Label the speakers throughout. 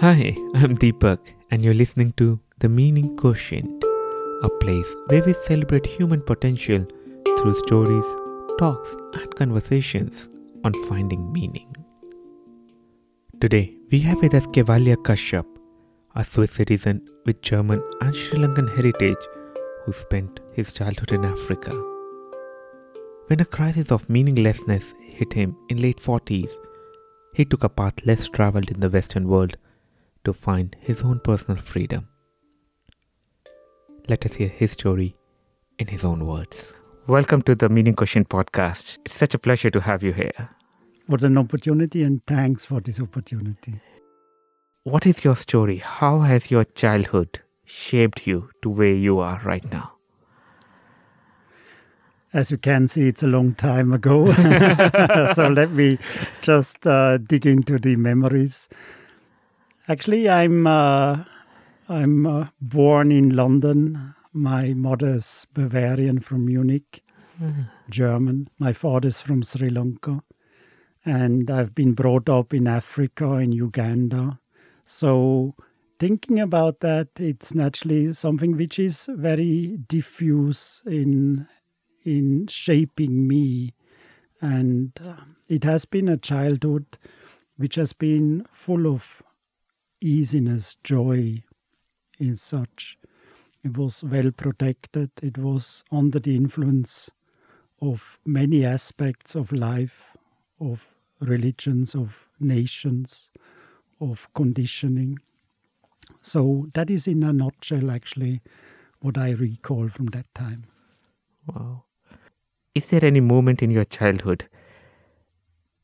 Speaker 1: Hi, I'm Deepak, and you're listening to The Meaning Quotient, a place where we celebrate human potential through stories, talks, and conversations on finding meaning. Today, we have with us Kaivalya Kashyap, a Swiss citizen with German and Sri Lankan heritage who spent his childhood in Africa. When a crisis of meaninglessness hit him in late 40s, he took a path less traveled in the Western world to find his own personal freedom. Let us hear his story in his own words. Welcome to the Meaning Quotient podcast. It's such a pleasure to have you here.
Speaker 2: What an opportunity, and thanks for this opportunity.
Speaker 1: What is your story? How has your childhood shaped you to where you are right now?
Speaker 2: As you can see, it's a long time ago. so let me just uh, dig into the memories. Actually, I'm uh, I'm uh, born in London. My mother's Bavarian from Munich, mm-hmm. German. My father's from Sri Lanka, and I've been brought up in Africa in Uganda. So thinking about that, it's naturally something which is very diffuse in in shaping me, and uh, it has been a childhood which has been full of easiness, joy, in such. It was well protected. It was under the influence of many aspects of life, of religions, of nations, of conditioning. So that is in a nutshell actually what I recall from that time.
Speaker 1: Wow. Is there any moment in your childhood,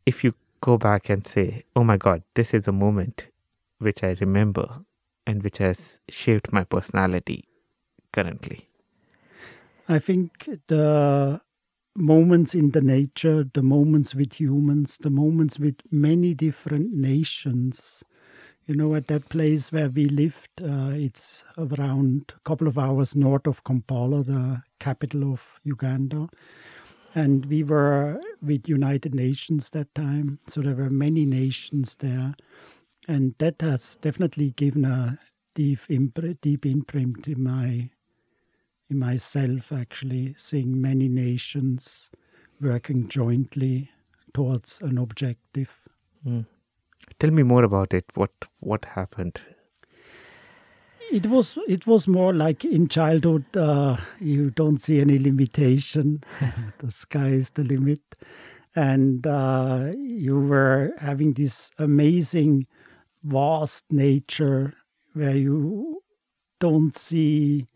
Speaker 1: if you go back and say, oh my God, this is a moment which I remember and which has shaped my personality currently?
Speaker 2: I think the moments in the nature, the moments with humans, the moments with many different nations. You know, at that place where we lived, uh, it's around a couple of hours north of Kampala, the capital of Uganda. And we were with United Nations that time, so there were many nations there and that has definitely given a deep imprint, deep imprint in my in myself. Actually, seeing many nations working jointly towards an objective.
Speaker 1: Mm. Tell me more about it. What what happened?
Speaker 2: It was it was more like in childhood. Uh, you don't see any limitation. the sky is the limit, and uh, you were having this amazing vast nature where you don't see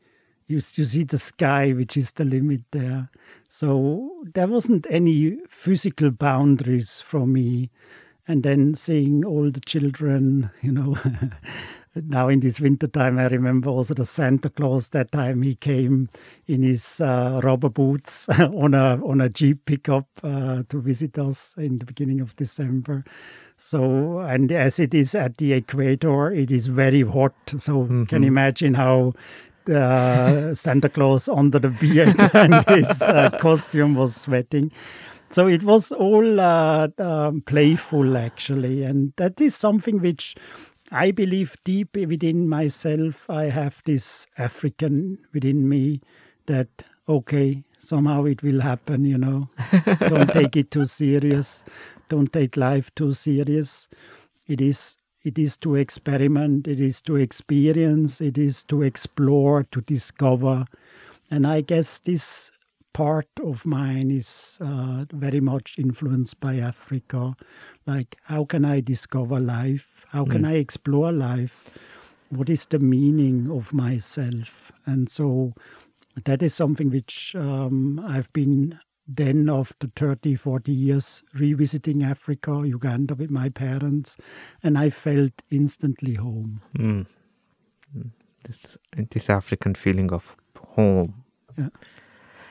Speaker 2: you, you see the sky which is the limit there. So there wasn't any physical boundaries for me. And then seeing all the children you know now in this winter time i remember also the santa claus that time he came in his uh, rubber boots on a on a jeep pickup uh, to visit us in the beginning of december so, and as it is at the equator, it is very hot. So, mm-hmm. can you imagine how uh, Santa Claus under the beard and his uh, costume was sweating? So it was all uh, um, playful, actually, and that is something which I believe deep within myself. I have this African within me that okay, somehow it will happen. You know, don't take it too serious don't take life too serious. It is it is to experiment, it is to experience, it is to explore, to discover. And I guess this part of mine is uh, very much influenced by Africa. Like, how can I discover life? How can mm. I explore life? What is the meaning of myself? And so that is something which um, I've been then after 30 40 years revisiting africa uganda with my parents and i felt instantly home mm.
Speaker 1: This, this african feeling of home yeah.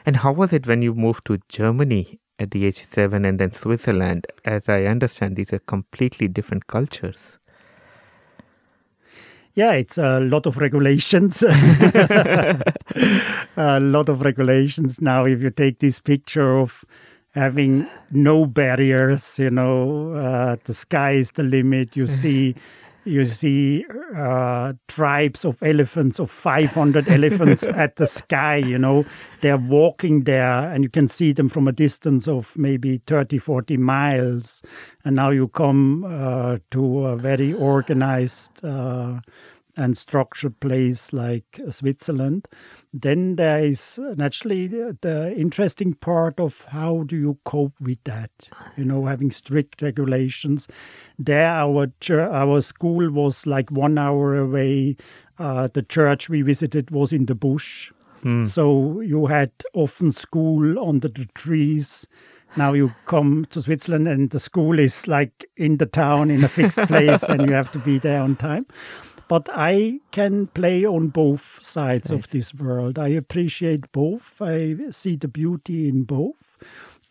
Speaker 1: and how was it when you moved to germany at the age 7 and then switzerland as i understand these are completely different cultures
Speaker 2: yeah, it's a lot of regulations. a lot of regulations. Now, if you take this picture of having no barriers, you know, uh, the sky is the limit, you see you see uh, tribes of elephants, of 500 elephants at the sky, you know. They're walking there and you can see them from a distance of maybe 30, 40 miles. And now you come uh, to a very organized uh, and structured place like Switzerland, then there is naturally the interesting part of how do you cope with that? You know, having strict regulations. There, our our school was like one hour away. Uh, the church we visited was in the bush, hmm. so you had often school under the trees. Now you come to Switzerland and the school is like in the town in a fixed place and you have to be there on time. But I can play on both sides of this world. I appreciate both. I see the beauty in both.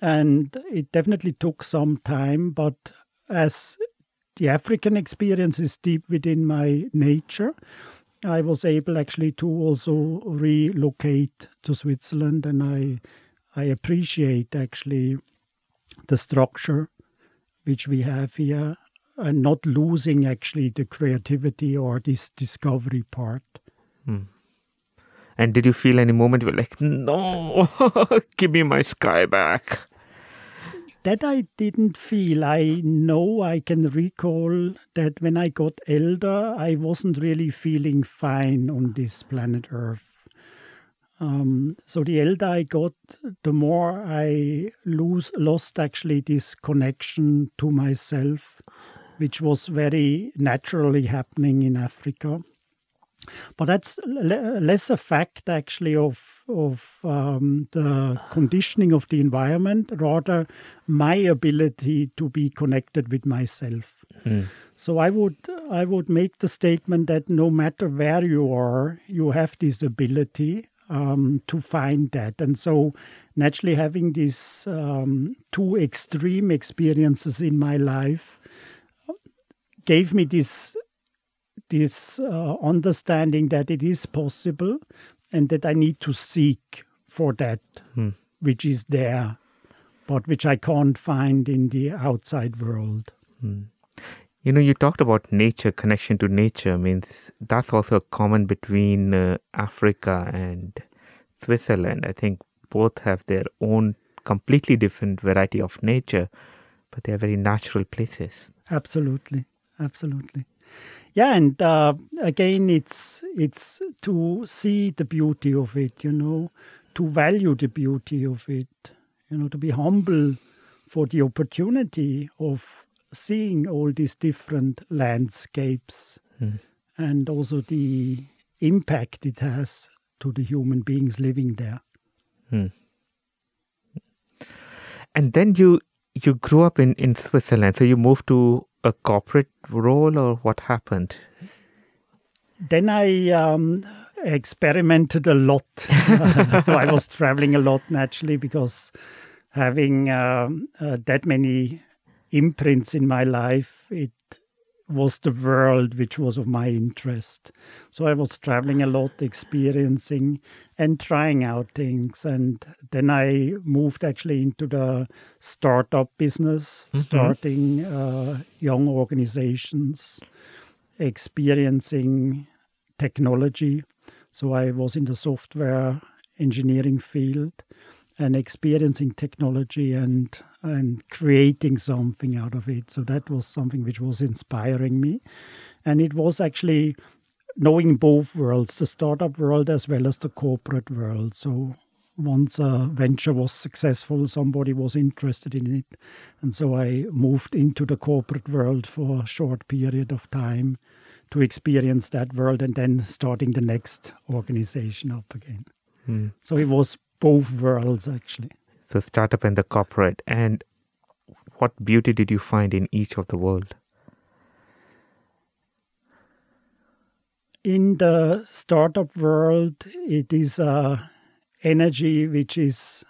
Speaker 2: And it definitely took some time, but as the African experience is deep within my nature, I was able actually to also relocate to Switzerland and I I appreciate actually the structure which we have here and not losing actually the creativity or this discovery part. Hmm.
Speaker 1: And did you feel any moment where like, no, give me my sky back?
Speaker 2: That I didn't feel. I know I can recall that when I got elder, I wasn't really feeling fine on this planet Earth. Um, so the elder I got, the more I lose lost actually this connection to myself which was very naturally happening in Africa. But that's less a fact actually of of um, the conditioning of the environment, rather my ability to be connected with myself. Mm. So I would I would make the statement that no matter where you are, you have this ability um, to find that. And so naturally having these um, two extreme experiences in my life gave me this this uh, understanding that it is possible and that I need to seek for that hmm. which is there, but which I can't find in the outside world. Hmm.
Speaker 1: You know, you talked about nature, connection to nature means that's also a common between uh, Africa and Switzerland. I think both have their own completely different variety of nature, but they're very natural places.
Speaker 2: Absolutely absolutely. Yeah, and uh, again, it's it's to see the beauty of it, you know, to value the beauty of it, you know, to be humble for the opportunity of seeing all these different landscapes mm. and also the impact it has to the human beings living there. Mm.
Speaker 1: And then you you grew up in, in Switzerland, so you moved to a corporate role or what happened?
Speaker 2: Then I um, experimented a lot. so I was traveling a lot naturally because having uh, uh, that many imprints in my life, it was the world which was of my interest. So I was traveling a lot, experiencing and trying out things. And then I moved actually into the startup business, mm-hmm. starting uh, young organizations, experiencing technology. So I was in the software engineering field and experiencing technology and and creating something out of it. So that was something which was inspiring me. And it was actually knowing both worlds, the startup world as well as the corporate world. So once a venture was successful, somebody was interested in it. And so I moved into the corporate world for a short period of time to experience that world and then starting the next organization up again. Hmm. So it was both worlds actually
Speaker 1: the startup and the corporate and what beauty did you find in each of the world?
Speaker 2: In the startup world it is a energy which is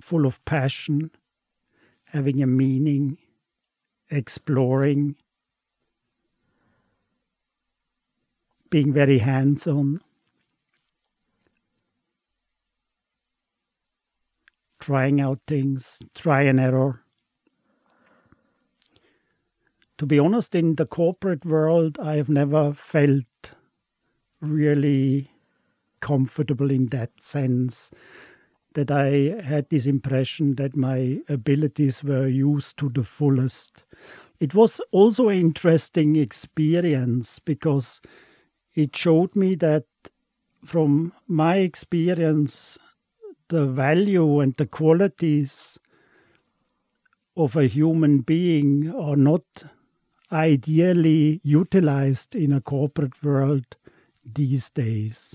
Speaker 2: full of passion having a meaning exploring being very hands on trying out things, try and error, to be honest, in the corporate world, I have never felt really comfortable in that sense that I had this impression that my abilities were used to the fullest. It was also an interesting experience because it showed me that from my experience, the value and the qualities of a human being are not ideally utilized in a corporate world these days.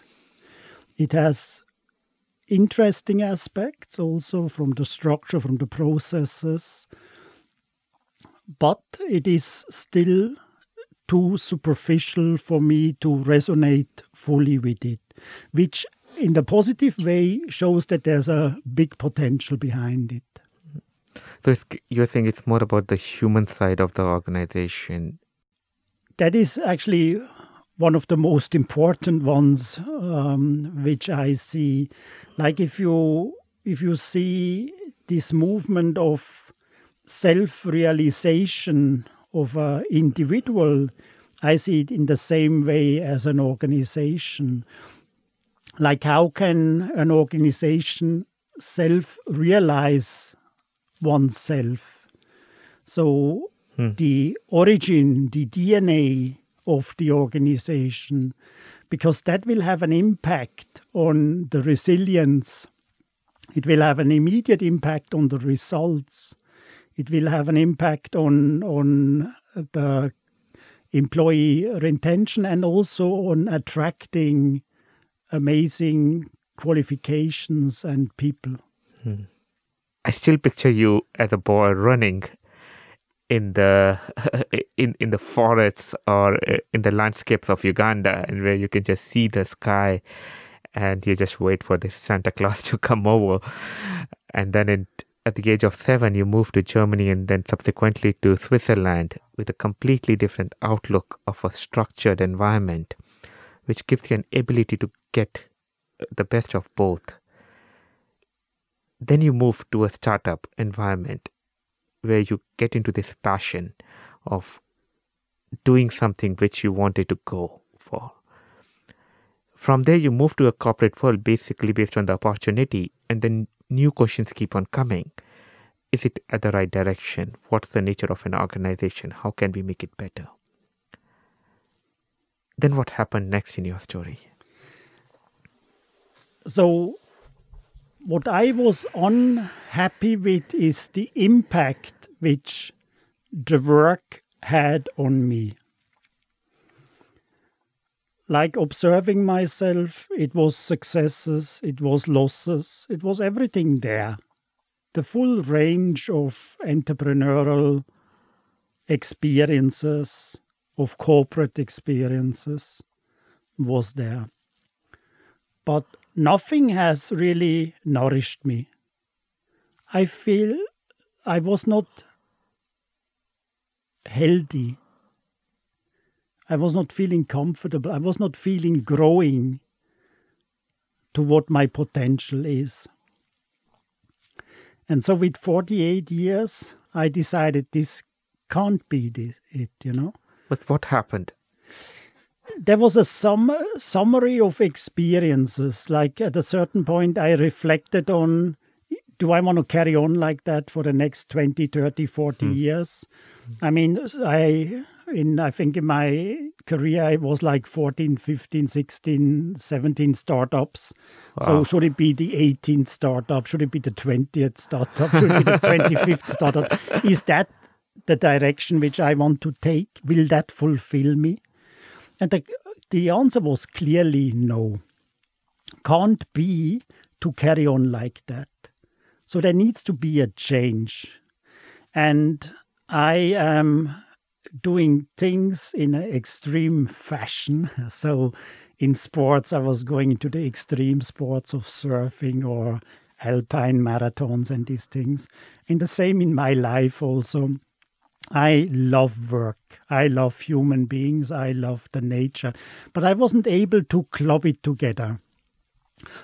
Speaker 2: It has interesting aspects also from the structure, from the processes, but it is still too superficial for me to resonate fully with it, which in the positive way shows that there's a big potential behind it.
Speaker 1: So you're saying it's more about the human side of the organization.
Speaker 2: That is actually one of the most important ones, um, which I see. Like if you if you see this movement of self-realization of an individual, I see it in the same way as an organization. Like how can an organization self-realize oneself. So hmm. the origin, the DNA of the organization, because that will have an impact on the resilience. It will have an immediate impact on the results. It will have an impact on on the employee retention and also on attracting amazing qualifications and people. Hmm.
Speaker 1: I still picture you as a boy running in the in in the forests or in the landscapes of Uganda, and where you can just see the sky, and you just wait for the Santa Claus to come over, and then at the age of seven, you move to Germany, and then subsequently to Switzerland with a completely different outlook of a structured environment, which gives you an ability to get the best of both then you move to a startup environment where you get into this passion of doing something which you wanted to go for. From there, you move to a corporate world basically based on the opportunity, and then new questions keep on coming. Is it at the right direction? What's the nature of an organization? How can we make it better? Then, what happened next in your story?
Speaker 2: So, what I was unhappy with is the impact which the work had on me. Like observing myself, it was successes, it was losses, it was everything there. The full range of entrepreneurial experiences, of corporate experiences was there. But nothing has really nourished me. I feel I was not healthy. I was not feeling comfortable. I was not feeling growing to what my potential is. And so, with 48 years, I decided this can't be this, it, you know.
Speaker 1: But what happened?
Speaker 2: there was a sum, summary of experiences. Like at a certain point, I reflected on do I want to carry on like that for the next 20, 30, 40 mm. years? I mean, I in I think in my career I was like 14, 15, 16, 17 startups. Wow. So should it be the 18th startup? Should it be the 20th startup? Should it be the 25th startup? Is that the direction which I want to take? Will that fulfill me? And the, the answer was clearly no. Can't be to carry on like that. So there needs to be a change. And I am doing things in an extreme fashion. So in sports, I was going into the extreme sports of surfing or alpine marathons and these things. And the same in my life also. I love work. I love human beings. I love the nature. But I wasn't able to club it together.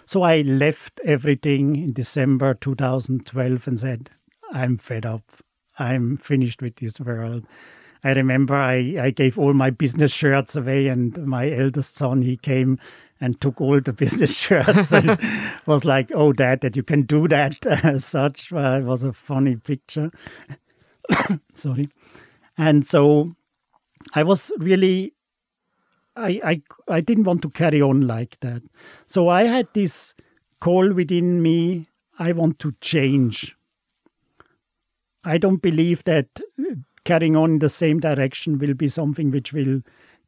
Speaker 2: So I left everything in December 2012 and said, I'm fed up. I'm finished with this world. I remember I, I gave all my business shirts away, and my eldest son he came and took all the business shirts and was like, "Oh, Dad, that you can do that." As such, uh, it was a funny picture. Sorry, and so I was really, I I I didn't want to carry on like that. So I had this call within me. I want to change. I don't believe that uh, carrying on in the same direction will be something which will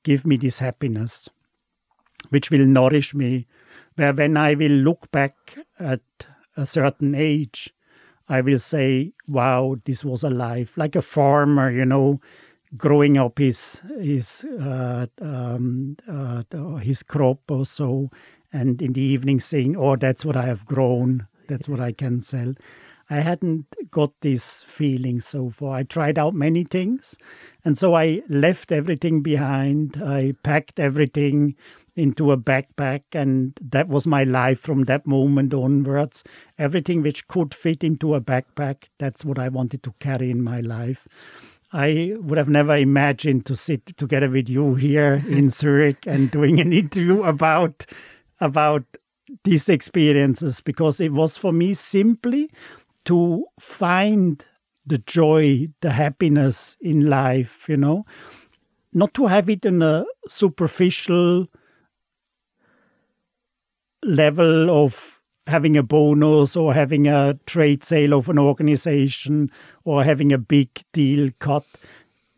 Speaker 2: give me this happiness, which will nourish me. Where when I will look back at a certain age, I will say, wow, this was a life. Like a farmer, you know, growing up his his uh, um, uh, his crop or so, and in the evening saying, "Oh, that's what I have grown. That's what I can sell." I hadn't got this feeling so far. I tried out many things. And so I left everything behind. I packed everything into a backpack. And that was my life from that moment onwards. Everything which could fit into a backpack, that's what I wanted to carry in my life. I would have never imagined to sit together with you here in Zurich and doing an interview about about these experiences because it was for me simply to find the joy, the happiness in life, you know, not to have it in a superficial level of having a bonus or having a trade sale of an organization or having a big deal cut.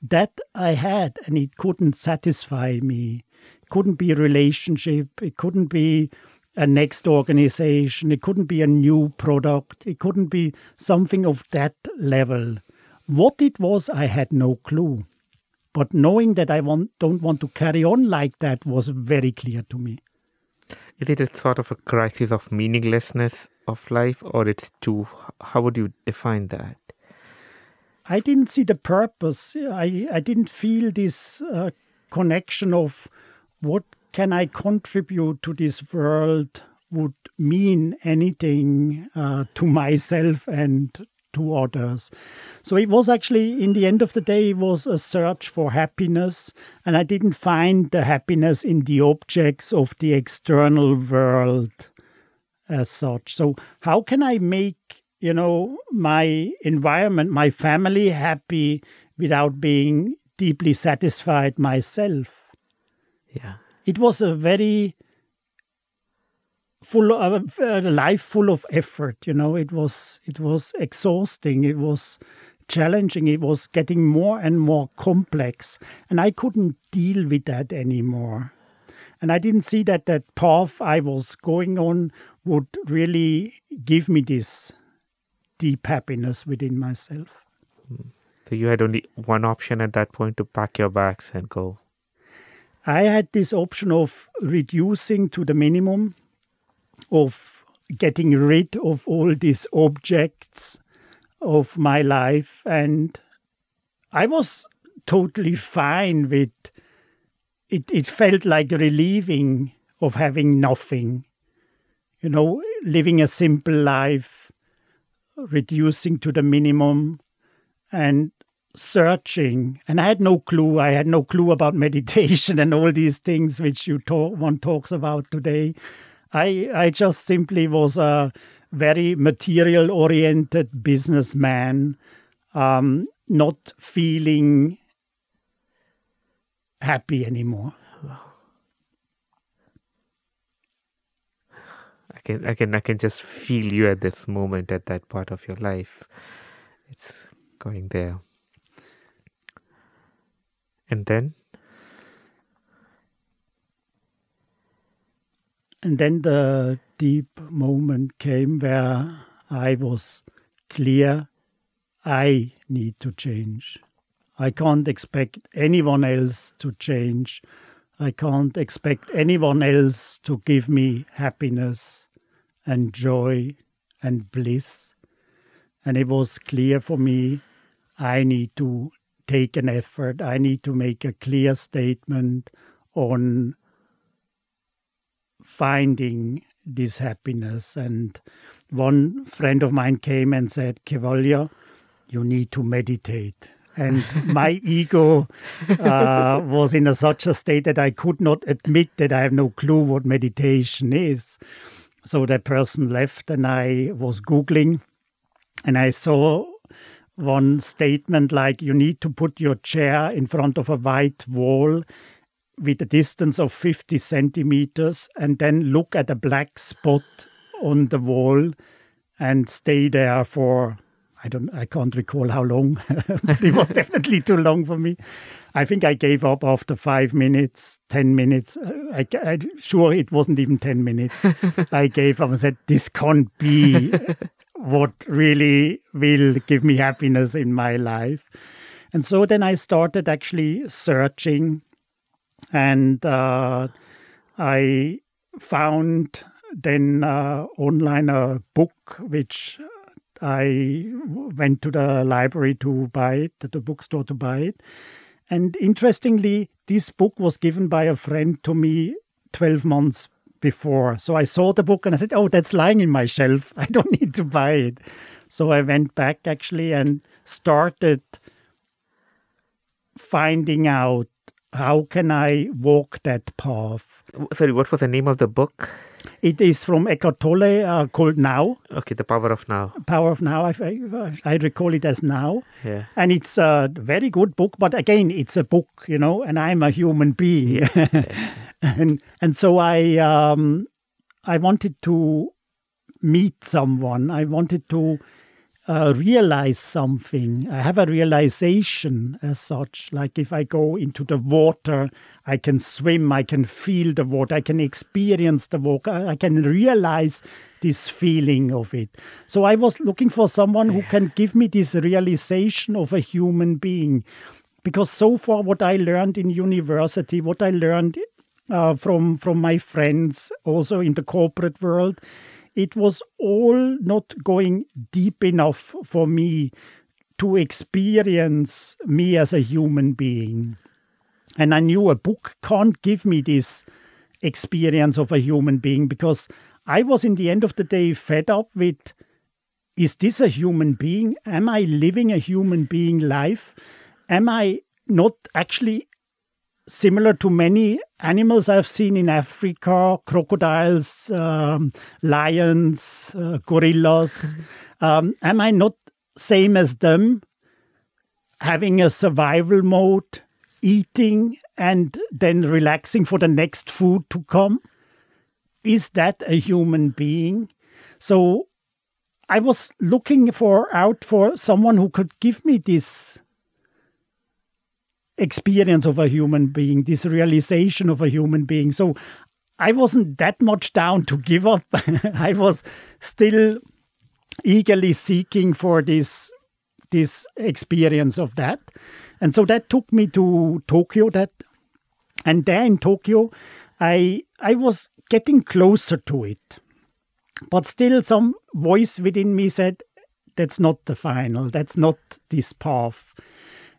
Speaker 2: That I had, and it couldn't satisfy me. It couldn't be a relationship. It couldn't be a next organization. It couldn't be a new product. It couldn't be something of that level. What it was, I had no clue. But knowing that I want, don't want to carry on like that was very clear to me.
Speaker 1: Is it a sort of a crisis of meaninglessness of life, or it's too? How would you define that?
Speaker 2: I didn't see the purpose. I I didn't feel this uh, connection of what can I contribute to this world would mean anything uh, to myself and to others. So it was actually, in the end of the day, it was a search for happiness, and I didn't find the happiness in the objects of the external world as such. So how can I make you know my environment, my family happy without being deeply satisfied myself?
Speaker 1: Yeah
Speaker 2: it was a very full of uh, a life full of effort you know? It was it was exhausting. It was challenging. It was getting more and more complex. And i couldn't deal with that anymore. And i didn't see that that path i was going on would really give me this deep happiness within myself.
Speaker 1: So you had only one option at that point to pack your bags and go?
Speaker 2: I had this option of reducing to the minimum, of getting rid of all these objects of my life. And I was totally fine with it. It felt like relieving of having nothing, you know, living a simple life, reducing to the minimum, and searching and i had no clue i had no clue about meditation and all these things which you talk one talks about today i i just simply was a very material oriented businessman um, not feeling happy anymore
Speaker 1: I can I can I can just feel you at this moment at that part of your life. It's going there. And then?
Speaker 2: And then the deep moment came where I was clear I need to change. I can't expect anyone else to change. I can't expect anyone else to give me happiness and joy and bliss. And it was clear for me I need to take an effort. I need to make a clear statement on finding this happiness. And one friend of mine came and said, Kaivalya, you need to meditate. and my ego uh, was in a, such a state that I could not admit that I have no clue what meditation is. So that person left, and I was Googling, and I saw one statement like you need to put your chair in front of a white wall with a distance of 50 centimeters and then look at a black spot on the wall and stay there for I don't I can't recall how long. it was definitely too long for me. I think I gave up after five minutes, ten minutes. I, I sure it wasn't even ten minutes. I gave up and said, "This can't be what really will give me happiness in my life." And so then I started actually searching, and uh, I found then uh, online a book which I went to the library to buy it, to the bookstore to buy it. And interestingly, this book was given by a friend to me 12 months before. So I saw the book and I said, Oh, that's lying in my shelf. I don't need to buy it. So I went back actually and started finding out how can I walk that path.
Speaker 1: Sorry, what was the name of the book?
Speaker 2: It is from Eckhart Tolle uh, called Now.
Speaker 1: Okay, The Power of Now.
Speaker 2: Power of Now. I, I, recall it as Now.
Speaker 1: Yeah.
Speaker 2: And it's a very good book, but again, it's a book, you know, and I'm a human being.
Speaker 1: Yeah. yeah.
Speaker 2: and and so I um, I wanted to meet someone. I wanted to uh, realize something. I have a realization as such. Like if I go into the water, I can swim, I can feel the water, I can experience the water, I can realize this feeling of it. So I was looking for someone who can give me this realization of a human being. Because so far, what I learned in university, what I learned uh, from from my friends, also in the corporate world, it was all not going deep enough for me to experience me as a human being. And I knew a book can't give me this experience of a human being because I was, in the end of the day, fed up with is this a human being? Am I living a human being life? Am I not actually similar to many animals I've seen in Africa crocodiles, um, lions, uh, gorillas. Um, am I not same as them, having a survival mode, eating, and then relaxing for the next food to come? Is that a human being? So I was looking for out for someone who could give me this experience of a human being, this realization of a human being. So I wasn't that much down to give up. I was still eagerly seeking for this this experience of that. And so that took me to Tokyo that and there in Tokyo I I was getting closer to it. But still some voice within me said that's not the final, that's not this path.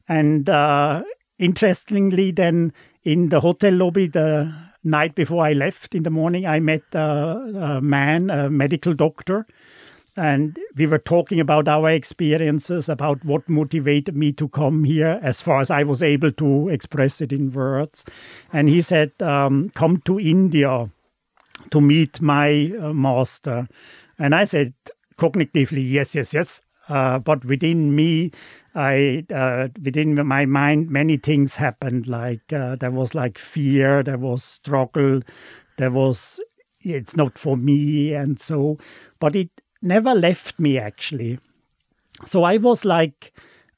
Speaker 2: And uh, interestingly, then in the hotel lobby, the night before I left in the morning, I met a, a man, a medical doctor, and we were talking about our experiences, about what motivated me to come here, as far as I was able to express it in words. And he said, um, Come to India to meet my uh, master. And I said, cognitively, yes, yes, yes. Uh, but within me, I uh, within my mind, many things happened. Like uh, there was like fear, there was struggle, there was it's not for me, and so. But it never left me actually. So I was like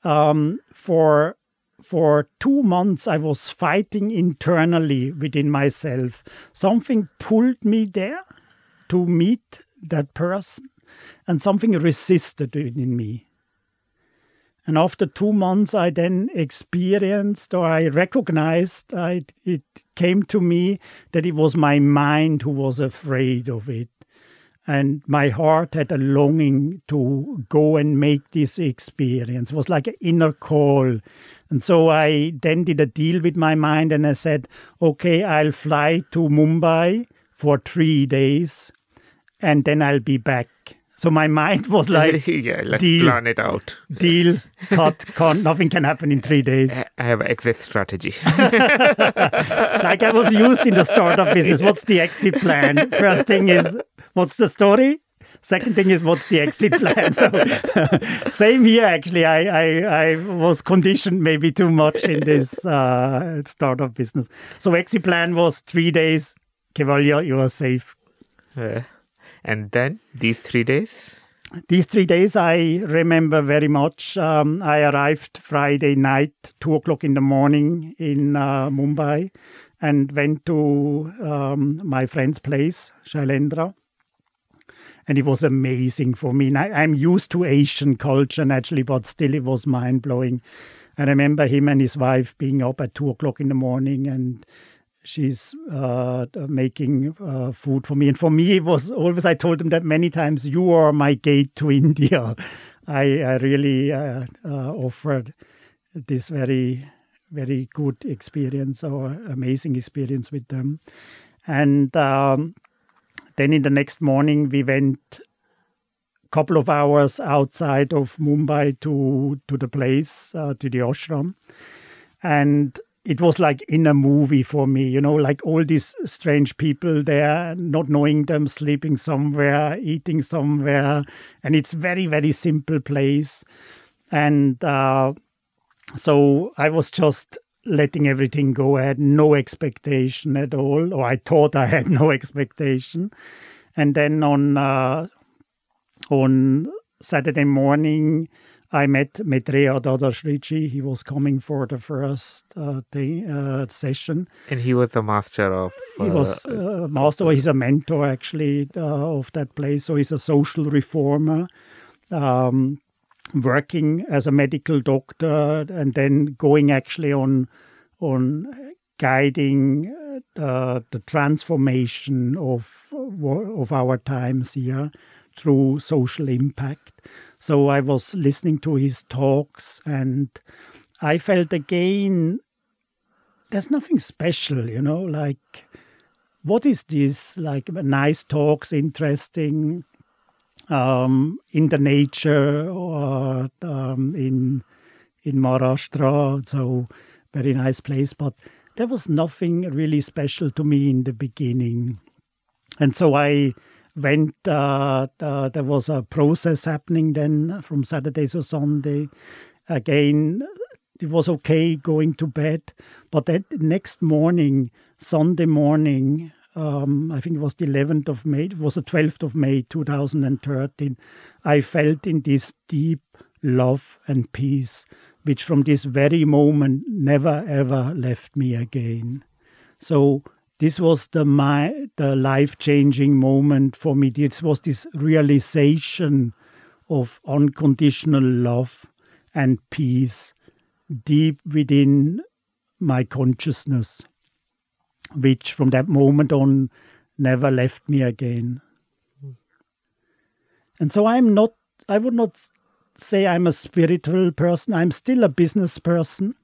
Speaker 2: um, for for two months I was fighting internally within myself. Something pulled me there to meet that person, and something resisted in me. And after two months, I then experienced or I recognized I, it came to me that it was my mind who was afraid of it. And my heart had a longing to go and make this experience. It was like an inner call. And so I then did a deal with my mind and I said, okay, I'll fly to Mumbai for three days and then I'll be back So my mind was like,
Speaker 1: yeah, let's
Speaker 2: deal.
Speaker 1: plan it out.
Speaker 2: deal, cut, con, nothing can happen in three days.
Speaker 1: I have an exit strategy.
Speaker 2: like I was used in the startup business. What's the exit plan? First thing is, what's the story? Second thing is, what's the exit plan? So, same here. Actually, I, I I was conditioned maybe too much in this uh, startup business. So, exit plan was three days. Kaivalya, you are safe.
Speaker 1: Uh, and then these three days.
Speaker 2: These three days I remember very much. Um, I arrived Friday night, two o'clock in the morning in uh, Mumbai, and went to um, my friend's place, Shailendra. And it was amazing for me. And I, I'm used to Asian culture naturally, but still it was mind blowing. I remember him and his wife being up at two o'clock in the morning and she's uh, making uh, food for me. And for me, it was always, I told him that many times, you are my gate to India. I, I really uh, uh, offered this very, very good experience or amazing experience with them. And um, then in the next morning, we went a couple of hours outside of Mumbai to to the place uh, to the ashram, and it was like in a movie for me, you know, like all these strange people there, not knowing them, sleeping somewhere, eating somewhere, and it's very very simple place, and uh, so I was just letting everything go. I had no expectation at all, or I thought I had no expectation, and then on uh, on Saturday morning. I met Maitreya Dadashreeji. He was coming for the first uh, day, uh, session.
Speaker 1: And he was the master of.
Speaker 2: He was
Speaker 1: uh,
Speaker 2: uh, master. He's a mentor actually uh, of that place. So he's a social reformer, um, working as a medical doctor, and then going actually on on guiding uh, the transformation of of our times here through social impact. So I was listening to his talks and I felt again there's nothing special, you know, like what is this? Like nice talks, interesting, um, in the nature or um, in in Maharashtra, so very nice place. But there was nothing really special to me in the beginning, and so I went. Uh, uh, there was a process happening then from Saturday to Sunday. Again, it was okay going to bed, but that next morning, Sunday morning, um, I think it was the 11th of May, it was the 12th of May 2013, I felt in this deep love and peace, which from this very moment never ever left me again. So this was the my the life changing moment for me. This was this realization of unconditional love and peace deep within my consciousness, which from that moment on never left me again. And so I'm not, I would not say I'm a spiritual person, I'm still a business person.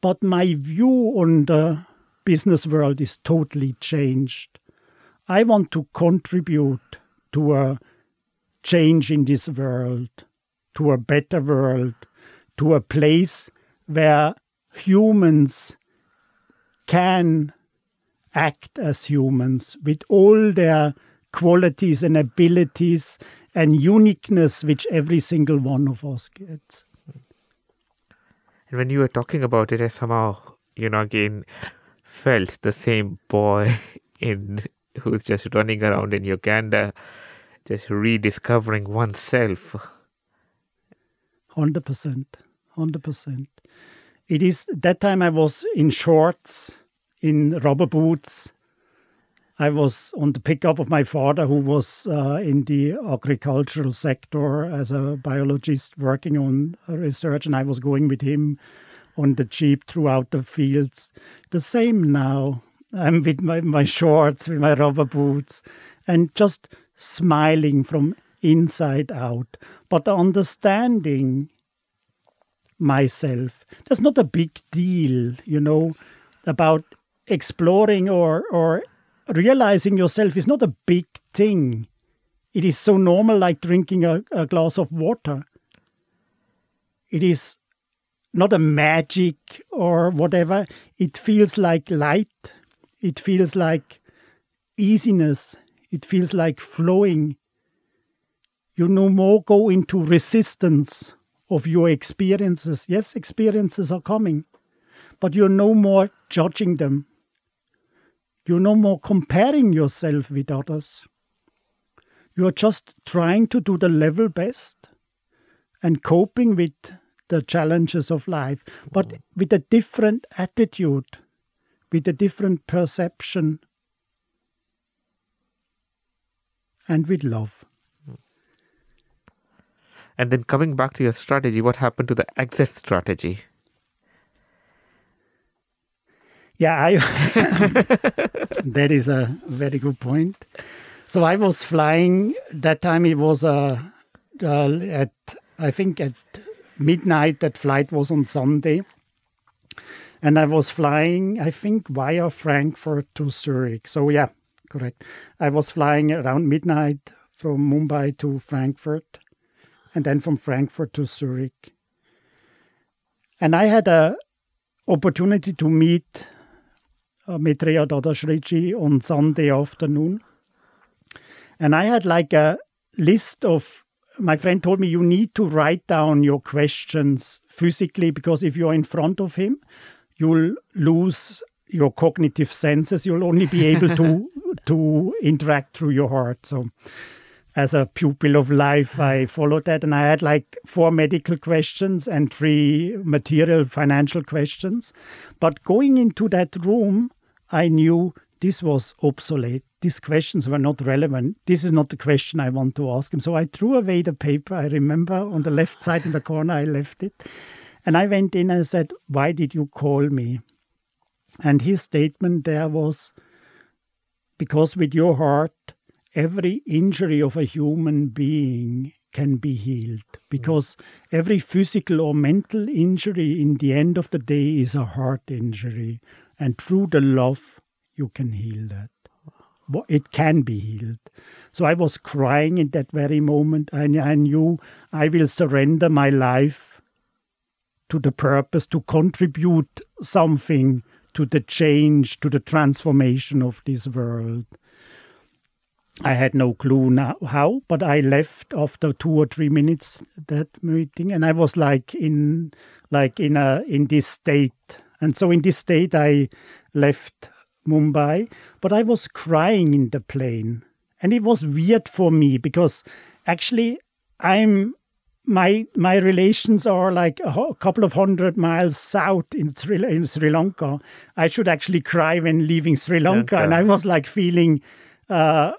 Speaker 2: But my view on the business world is totally changed. I want to contribute to a change in this world, to a better world, to a place where humans can act as humans with all their qualities and abilities and uniqueness which every single one of us gets.
Speaker 1: And when you were talking about it, I somehow, you know, again felt the same boy in who's just running around in Uganda, just rediscovering oneself.
Speaker 2: Hundred percent, hundred percent. It is that time I was in shorts, in rubber boots. I was on the pickup of my father, who was uh, in the agricultural sector as a biologist working on research, and I was going with him on the jeep throughout the fields. The same now. I'm with my, my shorts, with my rubber boots, and just smiling from inside out, but understanding myself. That's not a big deal, you know, about exploring or, or realizing yourself is not a big thing. it is so normal like drinking a, a glass of water. It is not a magic or whatever. It feels like light. It feels like easiness. It feels like flowing. You no more go into resistance of your experiences. Yes, experiences are coming, but you're no more judging them. You're no more comparing yourself with others. You're just trying to do the level best and coping with the challenges of life, but with a different attitude, with a different perception, and with love.
Speaker 1: And then coming back to your strategy, what happened to the exit strategy?
Speaker 2: Yeah, I, that is a very good point. So I was flying that time. It was uh, uh, at I think at midnight. That flight was on Sunday, and I was flying. I think via Frankfurt to Zurich. So yeah, correct. I was flying around midnight from Mumbai to Frankfurt, and then from Frankfurt to Zurich. And I had a opportunity to meet uh, Maitreya on Sunday afternoon. And I had like a list of, my friend told me, you need to write down your questions physically because if you're in front of him, you'll lose your cognitive senses. You'll only be able to to interact through your heart. So as a pupil of life, I followed that, and I had like four medical questions and three material financial questions. But going into that room, I knew this was obsolete. These questions were not relevant. This is not the question I want to ask him. So I threw away the paper. I remember on the left side in the corner, I left it. And I went in and said, Why did you call me? And his statement there was, Because with your heart, every injury of a human being can be healed. Mm. Because every physical or mental injury in the end of the day is a heart injury. And through the love, you can heal that. It can be healed. So I was crying in that very moment. and I knew I will surrender my life to the purpose to contribute something to the change, to the transformation of this world. I had no clue now how, but I left after two or three minutes that meeting, and I was like in like in a in this state. And so in this state, I left Mumbai, but I was crying in the plane. And it was weird for me because actually I'm my my relations are like a couple of hundred miles south in Sri, in Sri Lanka. I should actually cry when leaving Sri Lanka, okay. and I was like feeling uh,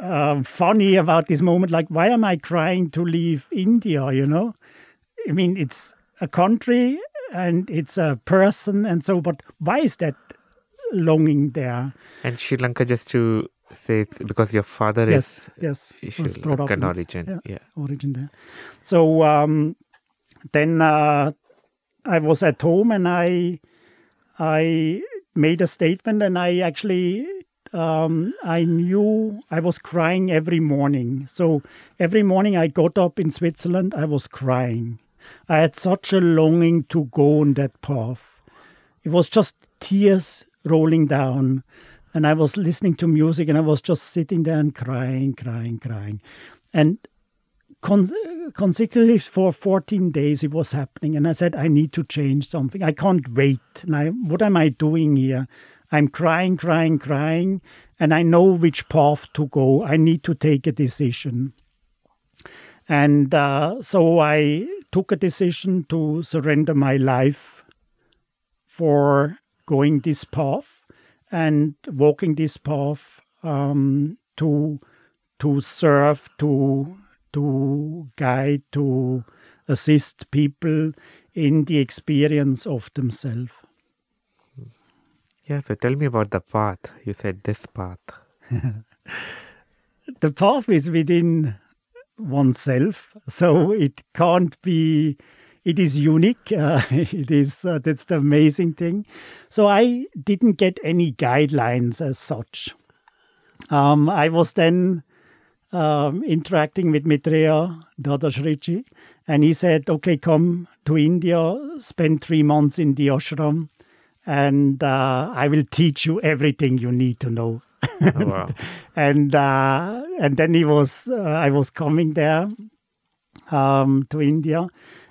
Speaker 2: uh, funny about this moment. Like, why am I crying to leave India? You know, I mean, it's a country and it's a person, and so. But why is that longing there.
Speaker 1: And Sri Lanka, just to say, because your father
Speaker 2: yes,
Speaker 1: is
Speaker 2: yes,
Speaker 1: Sri Lankan origin,
Speaker 2: yeah, yeah, origin there. So um, then uh, I was at home and I I made a statement and I actually um, I knew I was crying every morning. So every morning I got up in Switzerland, I was crying. I had such a longing to go on that path. It was just tears rolling down. And I was listening to music and I was just sitting there and crying, crying, crying. And con- consecutively for 14 days it was happening. And I said, I need to change something. I can't wait. Now, what am I doing here? I'm crying, crying, crying. And I know which path to go. I need to take a decision. And uh, so I took a decision to surrender my life for going this path and walking this path um, to to serve, to to guide, to assist people in the experience of themselves.
Speaker 1: Yeah, so tell me about the path. You said this path.
Speaker 2: the path is within oneself, so it can't be it is unique. Uh, it is uh, that's the amazing thing. So I didn't get any guidelines as such. Um, I was then um, interacting with Maitreya Dadashreeji. And he said, okay, come to India, spend three months in the ashram, and uh, I will teach you everything you need to know.
Speaker 1: Oh, wow.
Speaker 2: and uh, and then he was, uh, I was coming there um, to India,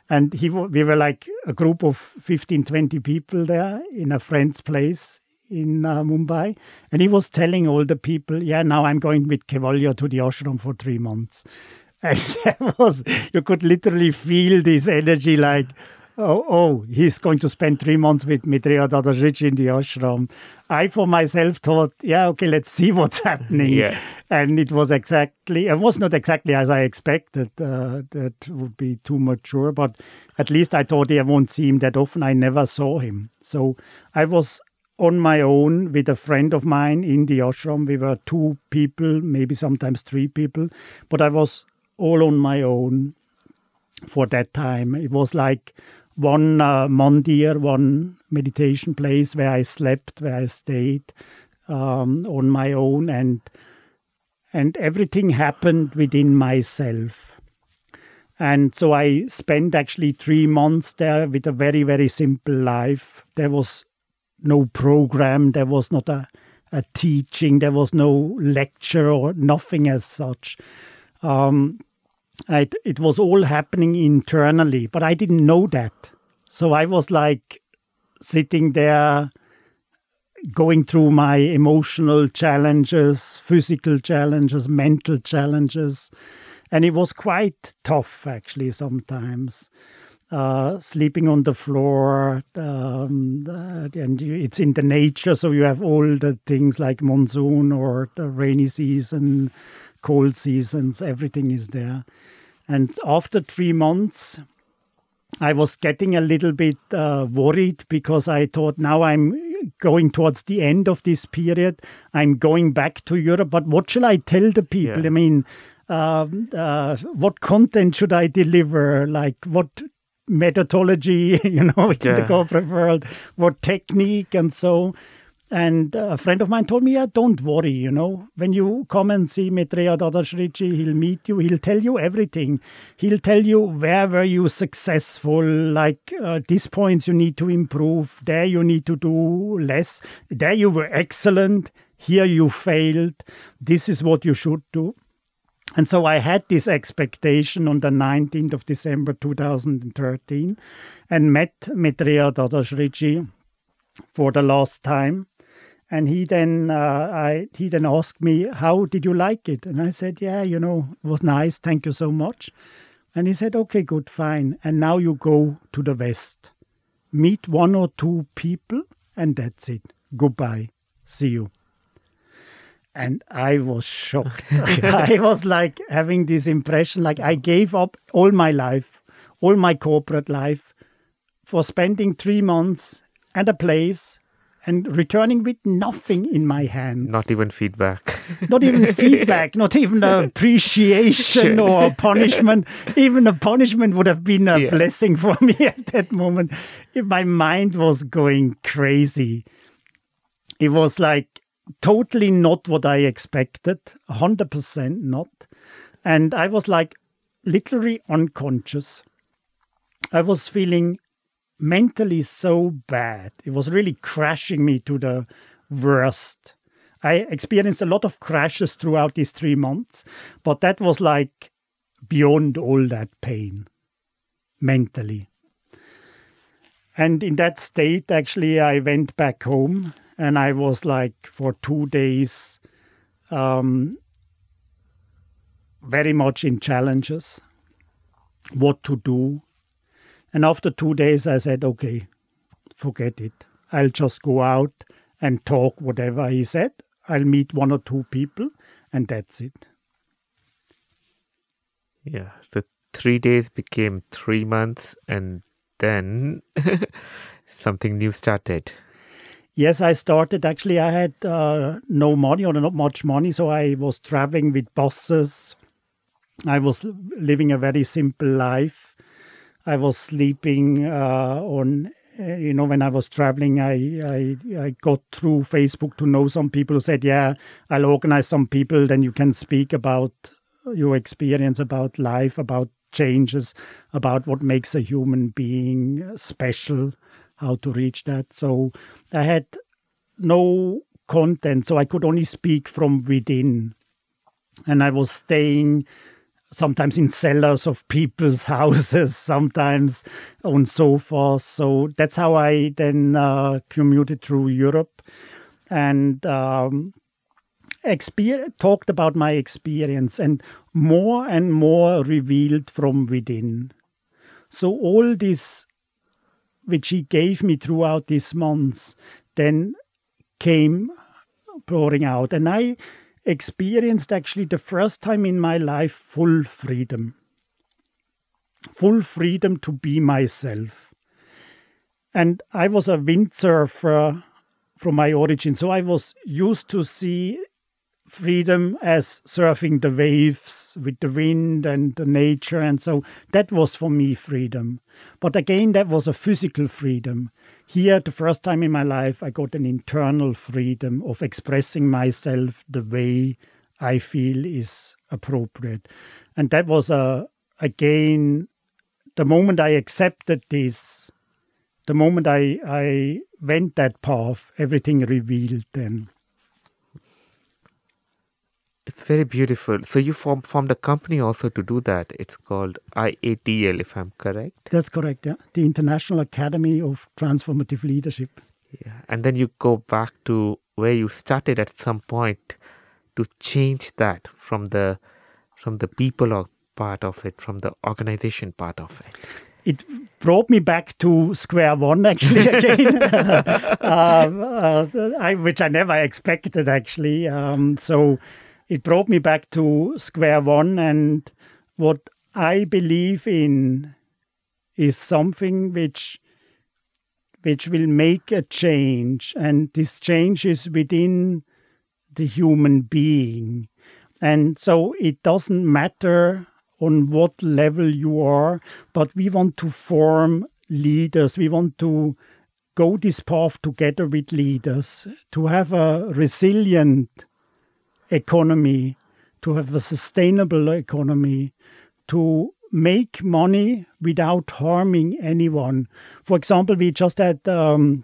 Speaker 2: and he we were like a group of 15, 20 people there in a friend's place in uh, Mumbai, and he was telling all the people, yeah, now I'm going with Kaivalya to the ashram for three months. And that was, you could literally feel this energy like, oh, oh, he's going to spend three months with Maitreya Dadashreeji in the ashram. I, for myself, thought, yeah, okay, let's see what's happening.
Speaker 1: Yeah.
Speaker 2: And it was exactly, it was not exactly as I expected. Uh, that would be too mature, but at least I thought I won't see him that often. I never saw him. So I was on my own with a friend of mine in the ashram. We were two people, maybe sometimes three people, but I was all on my own for that time. It was like one uh, mandir, one meditation place where I slept, where I stayed um, on my own, and and everything happened within myself. And so I spent actually three months there with a very, very simple life. There was no program, there was not a, a teaching, there was no lecture or nothing as such. Um, it, it was all happening internally, but I didn't know that. So I was like sitting there going through my emotional challenges, physical challenges, mental challenges. And it was quite tough actually sometimes. Uh, sleeping on the floor, um, uh, and it's in the nature, so you have all the things like monsoon or the rainy season, cold seasons, everything is there. And after three months, I was getting a little bit uh, worried because I thought now I'm going towards the end of this period. I'm going back to Europe, but what shall I tell the people?
Speaker 1: Yeah.
Speaker 2: I mean, um, uh, what content should I deliver? Like what methodology, you know, in the corporate world, what technique and so. And a friend of mine told me, yeah, don't worry, you know, when you come and see Maitreya Dadashreeji, he'll meet you, he'll tell you everything. He'll tell you where were you successful, like uh, these points you need to improve, there you need to do less, there you were excellent, here you failed, this is what you should do. And so I had this expectation on the 19th of December 2013 and met Maitreya Dadashreeji for the last time. And he then uh, I he then asked me, "How did you like it?" And I said, "Yeah, you know, it was nice. Thank you so much." And he said, "Okay, good, fine. And now you go to the west, meet one or two people, and that's it. Goodbye. See you." And I was shocked. I was like having this impression, like I gave up all my life, all my corporate life, for spending three months at a place and returning with nothing in my hands.
Speaker 1: Not even feedback.
Speaker 2: Not even feedback, not even appreciation or punishment. Even a punishment would have been a
Speaker 1: Yeah.
Speaker 2: blessing for me at that moment. If my mind was going crazy, it was like totally not what I expected, 100% not. And I was like literally unconscious. I was feeling mentally so bad. It was really crashing me to the worst. I experienced a lot of crashes throughout these three months, but that was like beyond all that pain mentally. And in that state, actually, I went back home and I was like for two days um, very much in challenges, what to do. And after two days, I said, okay, forget it. I'll just go out and talk whatever he said. I'll meet one or two people, and that's it.
Speaker 1: Yeah. The three days became three months, and then something new started.
Speaker 2: Yes, I started. Actually, I had uh, no money or not much money, so I was traveling with buses. I was living a very simple life. I was sleeping uh, on, uh, you know, when I was traveling, I, I I got through Facebook to know some people who said, "Yeah, I'll organize some people, then you can speak about your experience about life, about changes, about what makes a human being special, how to reach that. So I had no content, so I could only speak from within. And I was staying sometimes in cellars of people's houses, sometimes on sofas. So that's how I then uh, commuted through Europe and um, exper- talked about my experience and more and more revealed from within. So all this which he gave me throughout these months then came pouring out. And I experienced actually the first time in my life full freedom. Full freedom to be myself. And I was a windsurfer from my origin, so I was used to see freedom as surfing the waves with the wind and the nature. And so that was for me freedom. But again that was a physical freedom. Here the first time in my life i got an internal freedom of expressing myself the way i feel is appropriate. And that was a again the moment i accepted this the moment i i went that path everything revealed then
Speaker 1: it's very beautiful. So you form, formed a company also to do that. It's called IATL, if I'm correct.
Speaker 2: That's correct. Yeah, the International Academy of Transformative Leadership.
Speaker 1: Yeah, and then you go back to where you started at some point to change that from the from the people or part of it, from the organization part of it.
Speaker 2: It brought me back to square one actually again, um, uh, I, which I never expected actually. Um, so it brought me back to square one. And what I believe in is something which which will make a change, and this change is within the human being. And so it doesn't matter on what level you are, but we want to form leaders. We want to go this path together with leaders, to have a resilient economy, to have a sustainable economy, to make money without harming anyone. For example, we just had um,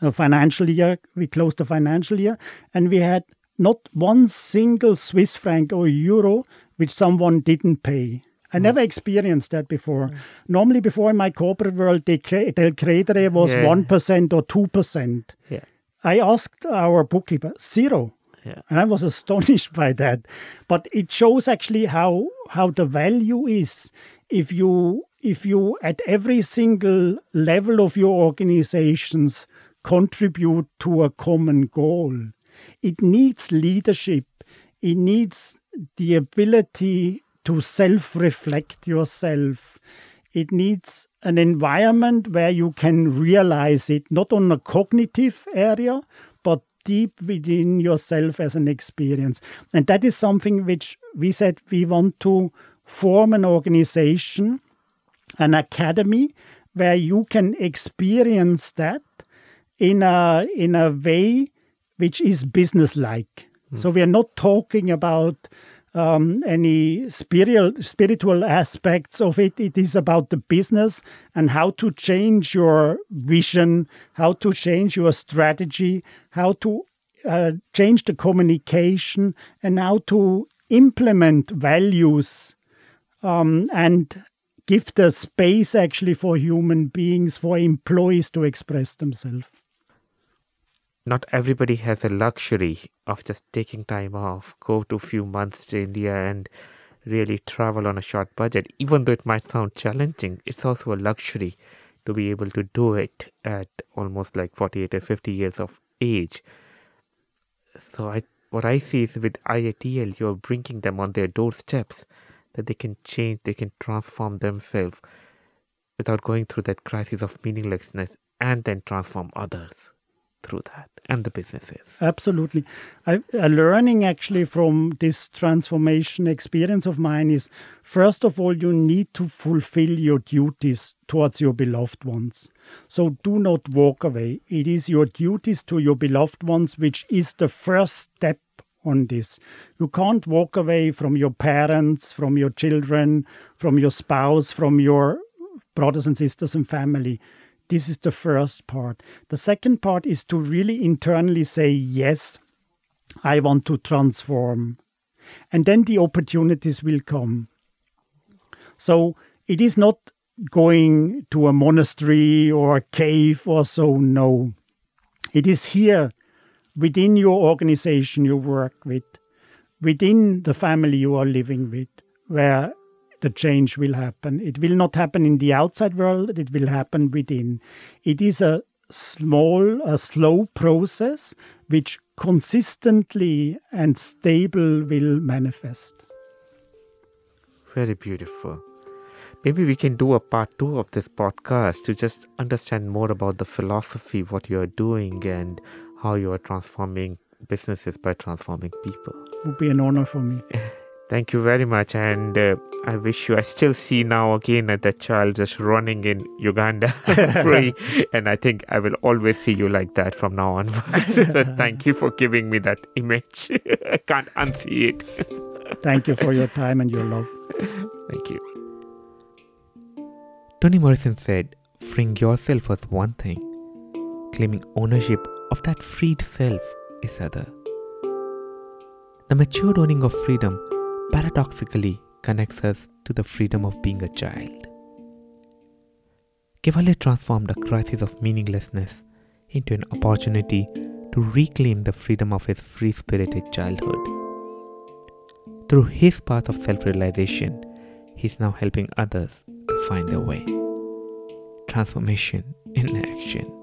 Speaker 2: a financial year, we closed the financial year, and we had not one single Swiss franc or euro which someone didn't pay. I mm. never experienced that before. Mm. Normally, before in my corporate world, the del credere was yeah. 1% or 2%. Yeah. I asked our bookkeeper, zero. Yeah. And I was astonished by that. But it shows actually how how the value is if you if you at every single level of your organizations contribute to a common goal. It needs leadership. It needs the ability to self reflect yourself. It needs an environment where you can realize it, not on a cognitive area, deep within yourself as an experience. And that is something which we said we want to form an organization, an academy, where you can experience that in a in a way which is businesslike. Mm. So we are not talking about um, any spiritual spiritual aspects of it. It is about the business and how to change your vision, how to change your strategy, how to uh, change the communication, and how to implement values um, and give the space actually for human beings, for employees to express themselves
Speaker 1: not everybody has a luxury of just taking time off, go to a few months to India and really travel on a short budget. Even though it might sound challenging, it's also a luxury to be able to do it at almost like 48 or 50 years of age. So I what I see is with IATL, you're bringing them on their doorsteps that they can change, they can transform themselves without going through that crisis of meaninglessness and then transform others through that and the businesses.
Speaker 2: Absolutely. I, a learning actually from this transformation experience of mine is first of all, you need to fulfill your duties towards your beloved ones. So do not walk away. It is your duties to your beloved ones, which is the first step on this. You can't walk away from your parents, from your children, from your spouse, from your brothers and sisters and family. This is the first part. The second part is to really internally say, Yes, I want to transform. And then the opportunities will come. So it is not going to a monastery or a cave or so, no. It is here within your organization you work with, within the family you are living with, where the change will happen. It will not happen in the outside world, it will happen within. It is a small, a slow process which consistently and stable will manifest.
Speaker 1: Very beautiful. Maybe we can do a part two of this podcast to just understand more about the philosophy, what you are doing, and how you are transforming businesses by transforming people.
Speaker 2: It would be an honor for me.
Speaker 1: Thank you very much, and uh, I wish you. I still see now again at that child just running in Uganda free, and I think I will always see you like that from now on. thank you for giving me that image. I can't unsee it.
Speaker 2: thank you for your time and your love.
Speaker 1: Thank you. Toni Morrison said, "Freeing yourself was one thing; claiming ownership of that freed self is other." The matured owning of freedom paradoxically connects us to the freedom of being a child. Kaivalya transformed a crisis of meaninglessness into an opportunity to reclaim the freedom of his free spirited childhood. Through his path of self realization, he is now helping others to find their way. Transformation in action.